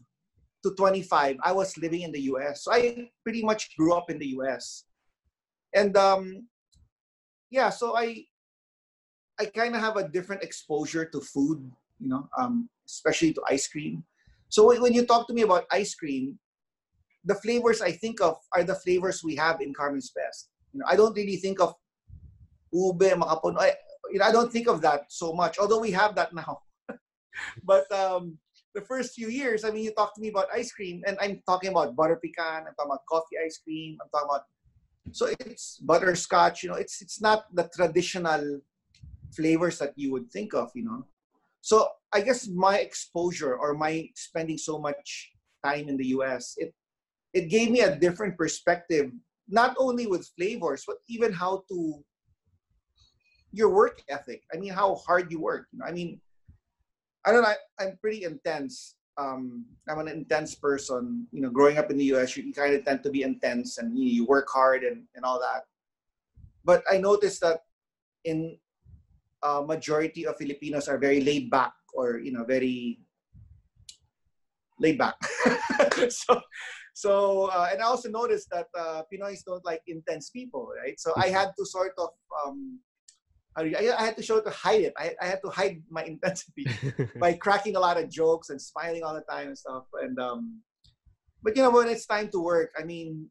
Speaker 2: to 25, I was living in the US. So I pretty much grew up in the US. And um, yeah, so I I kind of have a different exposure to food, you know, um, especially to ice cream. So when you talk to me about ice cream, the flavors I think of are the flavors we have in Carmen's Best. You know, I don't really think of ube, macapuno. I, you know, I don't think of that so much, although we have that now. but um, the first few years, I mean, you talk to me about ice cream, and I'm talking about butter pecan, I'm talking about coffee ice cream, I'm talking about so it's butterscotch. You know, it's it's not the traditional flavors that you would think of, you know. So I guess my exposure or my spending so much time in the US, it it gave me a different perspective, not only with flavors, but even how to your work ethic. I mean, how hard you work. I mean, I don't know. I, am pretty intense. Um, I'm an intense person. You know, growing up in the US, you, kind of tend to be intense and you, you work hard and, and all that. But I noticed that in uh, majority of Filipinos are very laid back or you know very laid back. so so uh, and I also noticed that uh, Pinoys don't like intense people, right? So I had to sort of um, I, I had to show to hide it. I, I had to hide my intensity by cracking a lot of jokes and smiling all the time and stuff. And um, but you know when it's time to work, I mean,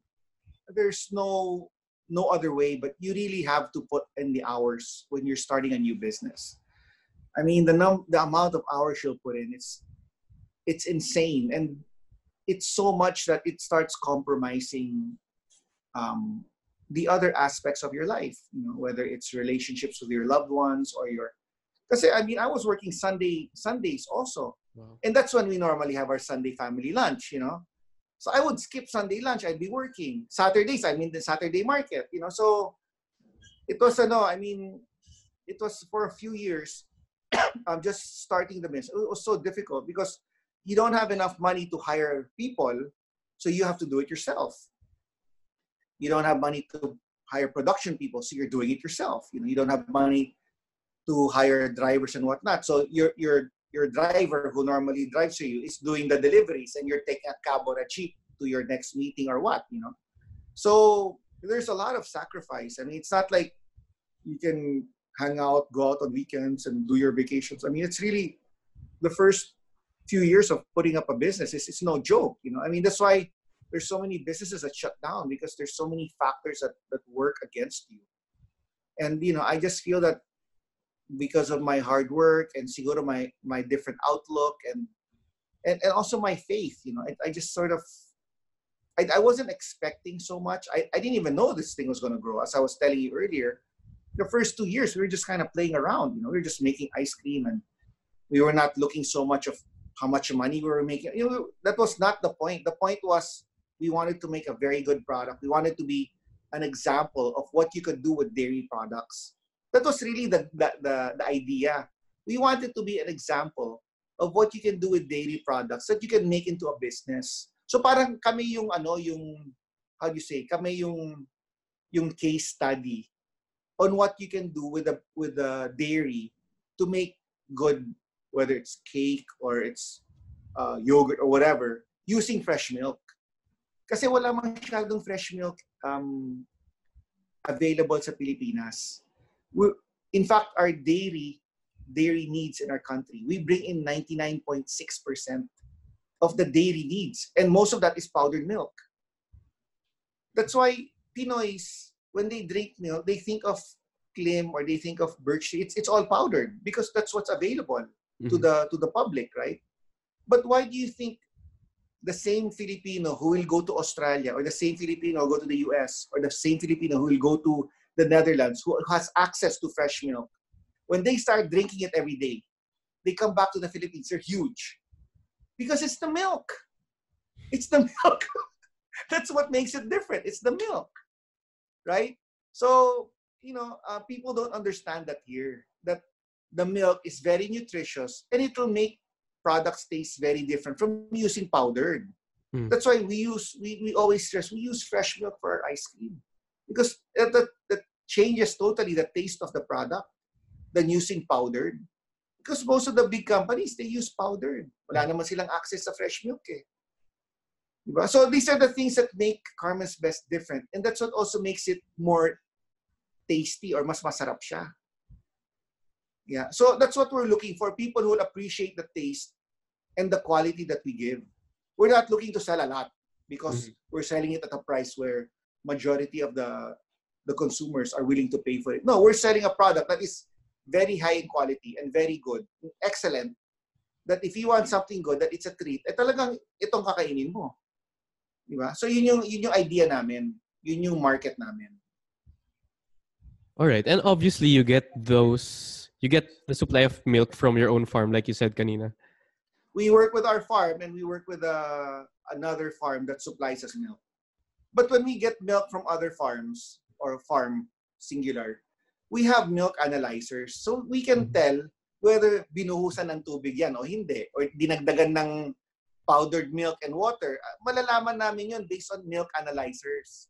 Speaker 2: there's no no other way. But you really have to put in the hours when you're starting a new business. I mean, the num the amount of hours you'll put in, it's it's insane, and it's so much that it starts compromising um, the other aspects of your life. You know, whether it's relationships with your loved ones or your. Because I mean, I was working Sunday Sundays also, wow. and that's when we normally have our Sunday family lunch. You know, so I would skip Sunday lunch. I'd be working Saturdays. I mean, the Saturday market. You know, so it was no. I mean, it was for a few years. I'm um, just starting the business. It was so difficult because you don't have enough money to hire people, so you have to do it yourself. You don't have money to hire production people, so you're doing it yourself. You know, you don't have money to hire drivers and whatnot, so your your your driver who normally drives for you is doing the deliveries, and you're taking a cab or a jeep to your next meeting or what. You know, so there's a lot of sacrifice. I mean, it's not like you can hang out, go out on weekends, and do your vacations. I mean, it's really the first few years of putting up a business is it's no joke. You know, I mean that's why there's so many businesses that shut down because there's so many factors that, that work against you. And you know, I just feel that because of my hard work and siguro my my different outlook and and, and also my faith, you know, I, I just sort of I, I wasn't expecting so much. I, I didn't even know this thing was gonna grow. As I was telling you earlier, the first two years we were just kind of playing around, you know, we were just making ice cream and we were not looking so much of how much money we were making. You know, that was not the point. The point was we wanted to make a very good product. We wanted to be an example of what you could do with dairy products. That was really the, the, the, the idea. We wanted to be an example of what you can do with dairy products that you can make into a business. So parang kami yung ano yung how do you say kami yung yung case study on what you can do with a, with the dairy to make good whether it's cake or it's uh, yogurt or whatever, using fresh milk. Kasi wala masyadong fresh milk um, available sa Pilipinas. We, in fact, our dairy dairy needs in our country, we bring in 99.6% of the dairy needs. And most of that is powdered milk. That's why Pinoys, when they drink milk, they think of Klim or they think of birch It's, it's all powdered because that's what's available mm-hmm. to the to the public, right? But why do you think the same Filipino who will go to Australia or the same Filipino who go to the US or the same Filipino who will go to the Netherlands who has access to fresh milk, when they start drinking it every day, they come back to the Philippines, they're huge. Because it's the milk. It's the milk. That's what makes it different. It's the milk. Right? So, you know, uh, people don't understand that here. That the milk is very nutritious and it will make products taste very different from using powdered. Mm. That's why we use we, we always stress we use fresh milk for our ice cream because that, that, that changes totally the taste of the product than using powdered. Because most of the big companies they use powdered. Wala naman silang access to fresh milk eh. Diba? So these are the things that make Carmen's Best different and that's what also makes it more tasty or mas masarap siya. Yeah. So that's what we're looking for. People who will appreciate the taste and the quality that we give. We're not looking to sell a lot because mm-hmm. we're selling it at a price where majority of the the consumers are willing to pay for it. No, we're selling a product that is very high in quality and very good, excellent. That if you want something good, that it's a treat, eh talagang itong kakainin mo. Di ba? So yun yung, yun yung idea namin. Yun yung market namin.
Speaker 1: All right. And obviously you get those you get the supply of milk from your own farm, like you said, kanina.
Speaker 2: We work with our farm and we work with uh, another farm that supplies us milk. But when we get milk from other farms or farm singular, we have milk analyzers. So we can mm-hmm. tell whether binuhusan ng tubig yan o hindi. Or dinagdagan ng powdered milk and water. Malalaman namin yun based on milk analyzers.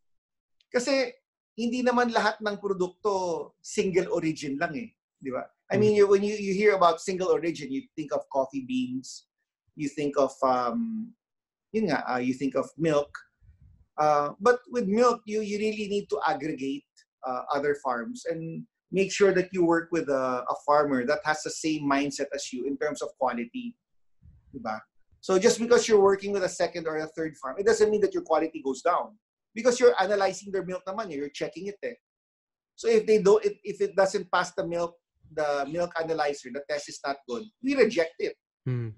Speaker 2: Kasi hindi naman lahat ng produkto single origin lang eh. Di ba? I mean, you, when you, you hear about single origin, you think of coffee beans, you think of, um, yun nga, uh, you think of milk. Uh, but with milk, you, you really need to aggregate uh, other farms. And make sure that you work with a, a farmer that has the same mindset as you in terms of quality. Diba? So just because you're working with a second or a third farm, it doesn't mean that your quality goes down. Because you're analyzing their milk naman, you're checking it eh. So if they don't, if, if it doesn't pass the milk, the milk analyzer, the test is not good, we reject it.
Speaker 1: Hmm.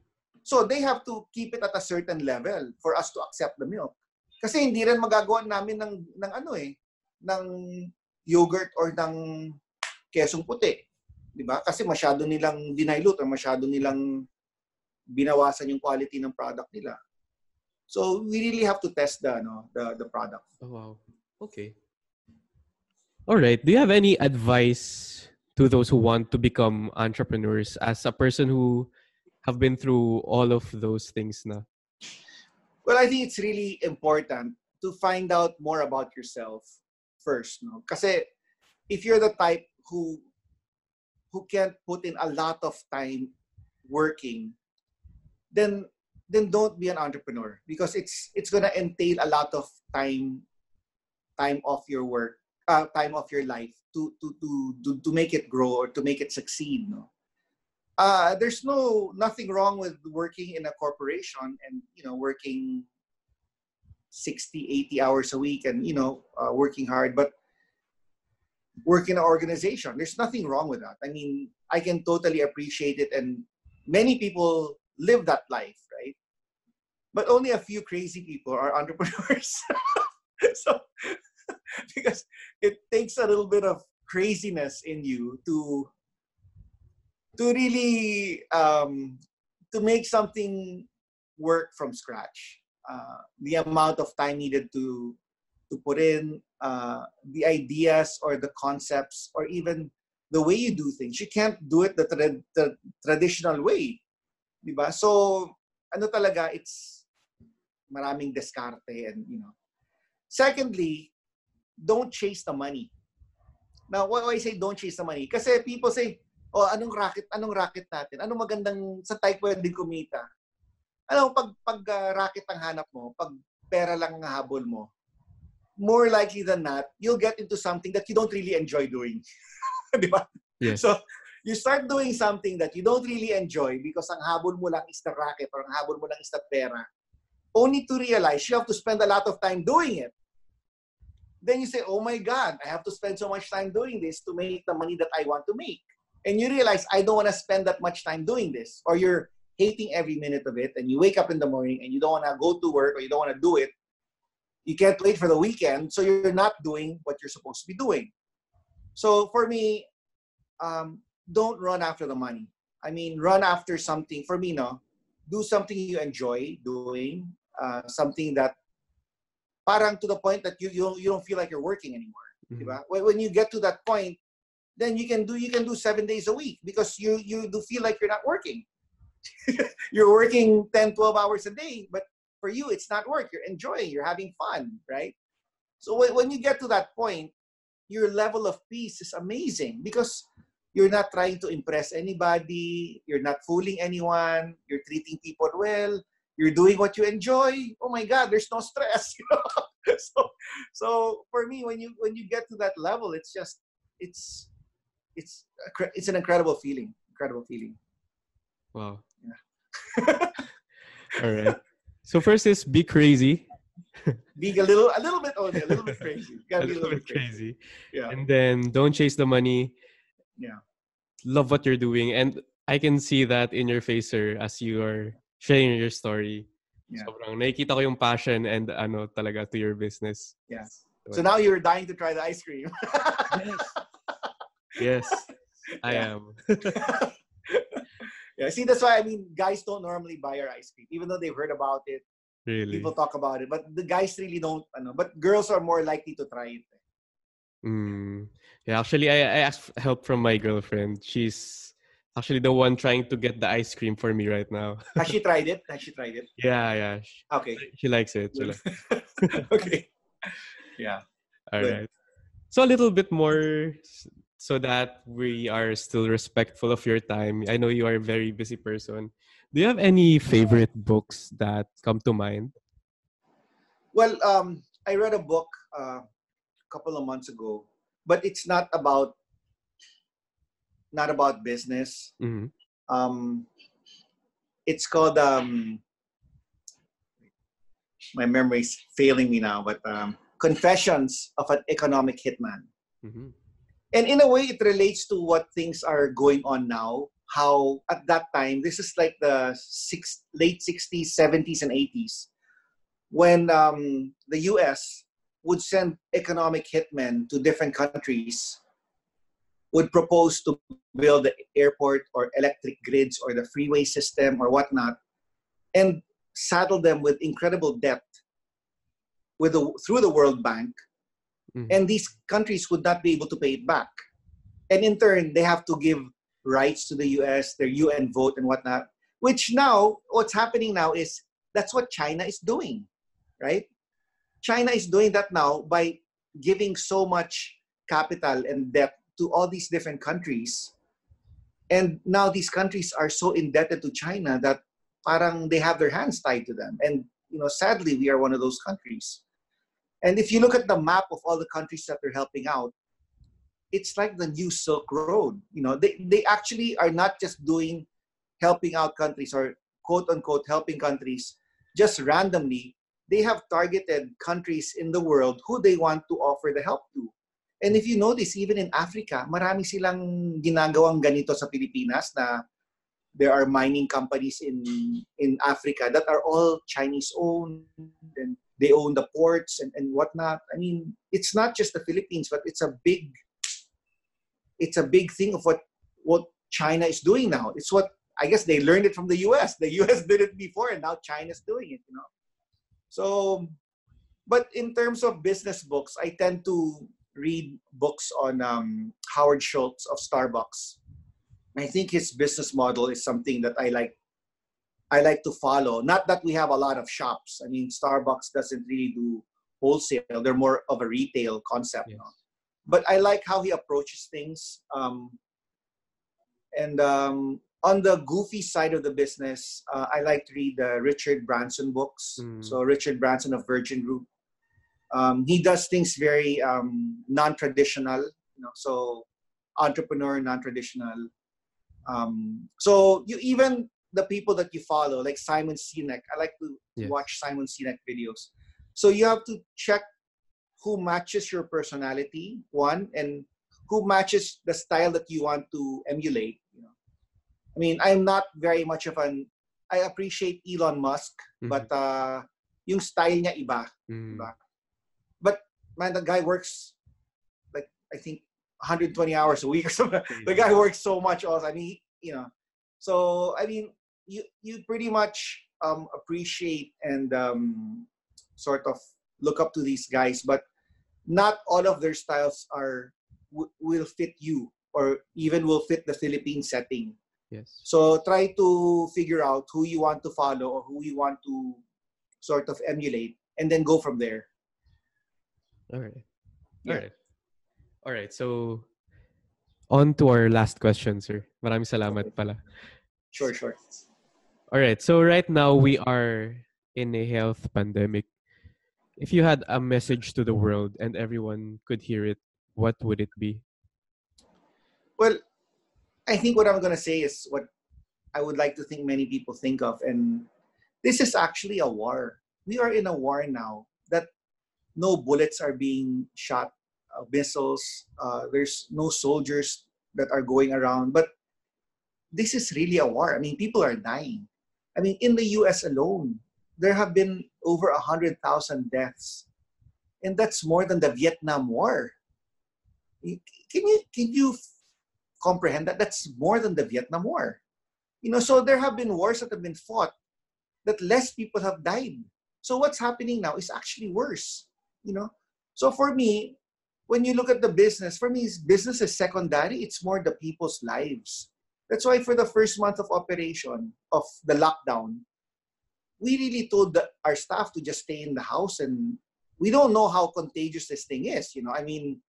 Speaker 2: So they have to keep it at a certain level for us to accept the milk. Kasi hindi rin magagawa namin ng, ng ano eh, ng yogurt or ng kesong puti. Di ba? Kasi masyado nilang dinilute or masyado nilang binawasan yung quality ng product nila. So we really have to test the no, the the product.
Speaker 1: Oh, wow. Okay. All right. Do you have any advice to those who want to become entrepreneurs as a person who have been through all of those things na?
Speaker 2: Well, I think it's really important to find out more about yourself first, no? Kasi if you're the type who who can't put in a lot of time working, then then don't be an entrepreneur because it's it's gonna entail a lot of time time off your work, uh, time off your life to to to to, to make it grow or to make it succeed. No, uh, there's no nothing wrong with working in a corporation and you know working 60 80 hours a week and you know uh, working hard but work in an organization. There's nothing wrong with that. I mean i can totally appreciate it and many people live that life right? But only a few crazy people are entrepreneurs. So because it takes a little bit of craziness in you to to really um, to make something work from scratch. Uh, the amount of time needed to to put in uh, the ideas or the concepts or even the way you do things. You can't do it the, tra- the traditional way. Diba? So, ano talaga, it's maraming descarte and, you know. Secondly, don't chase the money. Now, why I say don't chase the money? Kasi people say, oh, anong racket, anong racket natin? Anong magandang, sa tayo pwede kumita? Alam mo, pag, pag uh, racket ang hanap mo, pag pera lang ang habol mo, more likely than not, you'll get into something that you don't really enjoy doing. Di ba?
Speaker 1: Yes.
Speaker 2: So, you start doing something that you don't really enjoy because ang habol mo lang is the racket or ang habol mo lang is the pera, only to realize you have to spend a lot of time doing it. Then you say, oh my God, I have to spend so much time doing this to make the money that I want to make. And you realize, I don't want to spend that much time doing this. Or you're hating every minute of it and you wake up in the morning and you don't want to go to work or you don't want to do it. You can't wait for the weekend, so you're not doing what you're supposed to be doing. So for me, um, don't run after the money. I mean, run after something. For me, no, do something you enjoy doing, uh, something that parang to the point that you you don't, you don't feel like you're working anymore.
Speaker 1: Mhm.
Speaker 2: When, when you get to that point, then you can do you can do seven days a week because you you do feel like you're not working. you're working 10, 12 hours a day, but for you it's not work. You're enjoying, you're having fun, right? So when, you get to that point, your level of peace is amazing because you're not trying to impress anybody, you're not fooling anyone, you're treating people well, you're doing what you enjoy. Oh my God, there's no stress. You know? so, so for me, when you when you get to that level, it's just it's it's it's an incredible feeling. Incredible feeling.
Speaker 1: Wow.
Speaker 2: Yeah.
Speaker 1: All right. So first is be crazy.
Speaker 2: Being a little a little bit oh, only, a little bit crazy. You gotta be a
Speaker 1: little
Speaker 2: little
Speaker 1: bit
Speaker 2: bit crazy.
Speaker 1: crazy.
Speaker 2: Yeah.
Speaker 1: And then don't chase the money.
Speaker 2: Yeah.
Speaker 1: Love what you're doing. And I can see that in your face, sir, as you are sharing your story.
Speaker 2: Yeah.
Speaker 1: Sobrang nakikita ko yung passion and ano talaga to your business.
Speaker 2: Yeah. So now you're dying to try the ice cream.
Speaker 1: Yes, I am.
Speaker 2: yeah. See, that's why I mean, guys don't normally buy our ice cream, even though they've heard about it.
Speaker 1: Really.
Speaker 2: People talk about it, but the guys really don't. Ano, but girls are more likely to try it.
Speaker 1: Mm. Yeah, actually, I, I asked help from my girlfriend. She's actually the one trying to get the ice cream for me right now.
Speaker 2: Has she tried it? Has she tried it?
Speaker 1: yeah, yeah. She,
Speaker 2: Okay.
Speaker 1: she likes it. She
Speaker 2: Good.
Speaker 1: li-
Speaker 2: okay. Yeah.
Speaker 1: All
Speaker 2: Good.
Speaker 1: right. So a little bit more s- so that we are still respectful of your time. I know you are a very busy person. Do you have any favorite books that come to mind?
Speaker 2: Well, um, I read a book uh, a couple of months ago, but it's not about not about business.
Speaker 1: hmm
Speaker 2: Um, it's called um, my memory's failing me now, but um, Confessions of an Economic Hitman.
Speaker 1: hmm
Speaker 2: And in a way, it relates to what things are going on now. How at that time, this is like the six, late 60s, 70s, and 80s, when um, the US would send economic hitmen to different countries, would propose to build the airport or electric grids or the freeway system or whatnot, and saddle them with incredible debt with the, through the World Bank
Speaker 1: Mhm.
Speaker 2: and these countries would not be able to pay it back. And in turn, they have to give rights to the US, their UN vote and whatnot. Which now, what's happening now is that's what China is doing, right? China is doing that now by giving so much capital and debt to all these different countries. And now these countries are so indebted to China that parang they have their hands tied to them. And you know, sadly, we are one of those countries. And if you look at the map of all the countries that they're helping out, it's like the new Silk Road. You know, they, they actually are not just doing helping out countries or quote unquote helping countries just randomly. They have targeted countries in the world who they want to offer the help to. And if you notice, even in Africa, marami silang ginagawang ganito sa Pilipinas na there are mining companies in in Africa that are all Chinese owned and they own the ports and, and whatnot. I mean, it's not just the Philippines, but it's a big it's a big thing of what what China is doing now. It's what I guess they learned it from the US. The US did it before and now China's doing it, you know. So but in terms of business books, I tend to read books on um, Howard Schultz of Starbucks. I think his business model is something that I like I like to follow. Not that we have a lot of shops. I mean, Starbucks doesn't really do wholesale. They're more of a retail concept.
Speaker 1: Yes.
Speaker 2: no? But I like how he approaches things. Um, and um, on the goofy side of the business, uh, I like to read the Richard Branson books.
Speaker 1: Mm.
Speaker 2: So Richard Branson of Virgin Group. Um, he does things very um, non-traditional. You know, so entrepreneur, non-traditional. Um, so you even the people that you follow, like Simon Sinek. I like to
Speaker 1: Yes.
Speaker 2: watch Simon Sinek videos. So you have to check who matches your personality, one, and who matches the style that you want to emulate. You know, I mean, I'm not very much of an. I appreciate Elon Musk,
Speaker 1: Mhm.
Speaker 2: but uh, yung style niya iba.
Speaker 1: Mm.
Speaker 2: Diba? But man, the guy works like I think 120 hours a week or something. The guy works so much also. I mean, you know. So I mean, you you pretty much um, appreciate and um, sort of look up to these guys, but not all of their styles are w- will fit you or even will fit the Philippine setting.
Speaker 1: Yes.
Speaker 2: So try to figure out who you want to follow or who you want to sort of emulate, and then go from there.
Speaker 1: All right.
Speaker 2: Yeah.
Speaker 1: All right. All right. So on to our last question, sir. Maraming salamat pala.
Speaker 2: Sure, sure.
Speaker 1: All right. So right now we are in a health pandemic. If you had a message to the world and everyone could hear it, what would it be?
Speaker 2: Well, I think what I'm going to say is what I would like to think many people think of. And this is actually a war. We are in a war now that no bullets are being shot, uh, missiles, uh, there's no soldiers that are going around. But this is really a war. I mean, people are dying. I mean, in the US alone, there have been over 100,000 deaths. And that's more than the Vietnam War. Can you, can you comprehend that that's more than the Vietnam War. You know, so there have been wars that have been fought that less people have died. So what's happening now is actually worse. You know, so for me, when you look at the business, for me, business is secondary. It's more the people's lives. That's why for the first month of operation of the lockdown, we really told the, our staff to just stay in the house, and we don't know how contagious this thing is. You know, I mean,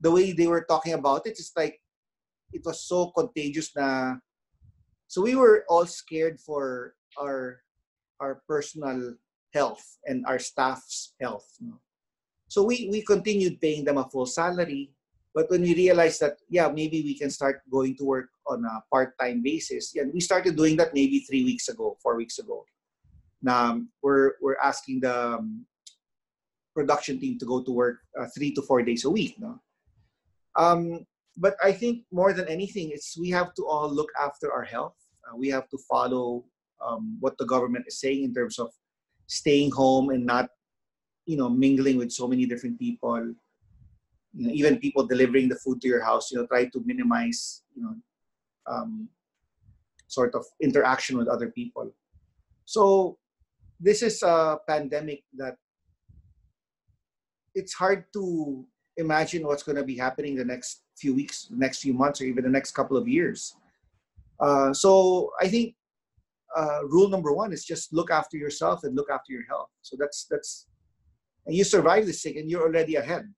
Speaker 2: the way they were talking about it, it's like it was so contagious na so we were all scared for our our personal health and our staff's health no? so we we continued paying them a full salary But when we realized that, yeah, maybe we can start going to work on a part-time basis, yeah, we started doing that maybe three weeks ago, four weeks ago. Now we're we're asking the um, production team to go to work uh, three to four days a week. No? Um, but I think more than anything, it's we have to all look after our health. Uh, we have to follow um, what the government is saying in terms of staying home and not, you know, mingling with so many different people. You know, even people delivering the food to your house. You know, try to minimize, you know, um, sort of interaction with other people. So this is a pandemic that it's hard to imagine what's going to be happening the next few weeks, the next few months, or even the next couple of years. Uh, so I think uh, rule number one is just look after yourself and look after your health. So that's that's and you survive this thing and you're already ahead.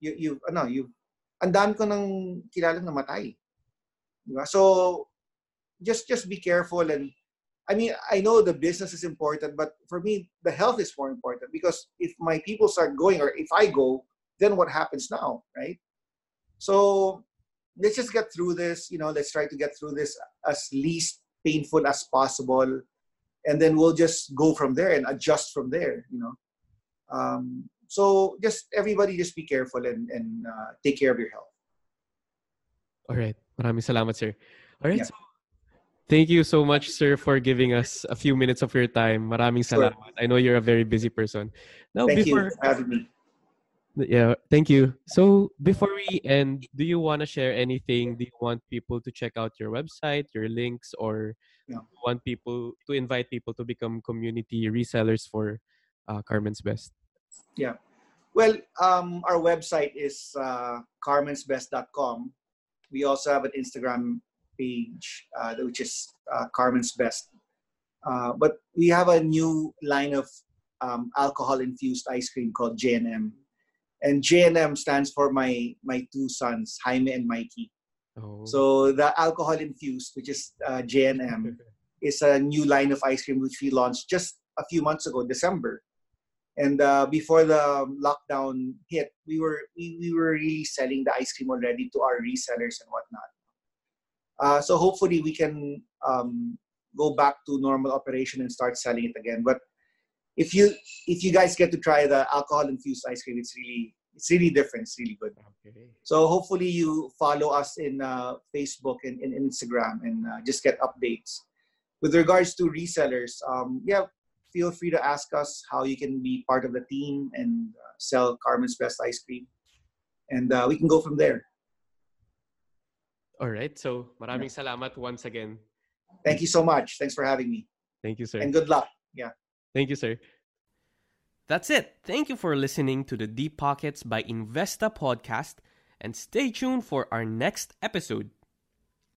Speaker 2: You you ano you ang dami ko nang kilalang namatay. Diba? So just just be careful and I mean I know the business is important, but for me the health is more important because if my people start going or if I go, then what happens now, right? So let's just get through this. You know, let's try to get through this as least painful as possible, and then we'll just go from there and adjust from there. You know, um, so just everybody just be careful and and uh, take care of your health.
Speaker 1: All right, maraming salamat, sir. All right.
Speaker 2: Yeah.
Speaker 1: So, thank you so much, sir, for giving us a few minutes of your time. Maraming
Speaker 2: Sure.
Speaker 1: salamat. I know you're a very busy person. Now,
Speaker 2: Thank
Speaker 1: before
Speaker 2: you for having me.
Speaker 1: Yeah, thank you. So before we end, do you want to share anything? Do you want people to check out your website, your links, or you want people to invite people to become community resellers for uh, Carmen's Best?
Speaker 2: Well, um, our website is uh, carmensbest.com. We also have an Instagram page, uh, which is uh, Carmen's Best. Uh, but we have a new line of um, alcohol-infused ice cream called J&M. And J&M stands for my my two sons, Jaime and Mikey.
Speaker 1: Oh,
Speaker 2: So the alcohol-infused, which is uh, J&M, is a new line of ice cream which we launched just a few months ago, December. And uh, before the lockdown hit, we were we, we were really selling the ice cream already to our resellers and whatnot. Uh, so hopefully we can um, go back to normal operation and start selling it again. But if you if you guys get to try the alcohol infused ice cream, it's really it's really different. It's really good.
Speaker 1: okay.
Speaker 2: So hopefully you follow us in uh, Facebook and, and Instagram and uh, just get updates. With regards to resellers, um, yeah, feel free to ask us how you can be part of the team and uh, sell Carmen's Best Ice Cream, and uh, we can go from there.
Speaker 1: All right. So maraming salamat once again.
Speaker 2: Thank you so much. Thanks for having me,
Speaker 1: Thank you, sir.
Speaker 2: and good luck. Yeah.
Speaker 1: Thank you, sir.
Speaker 3: That's it. Thank you for listening to the Deep Pockets by Investa podcast and stay tuned for our next episode.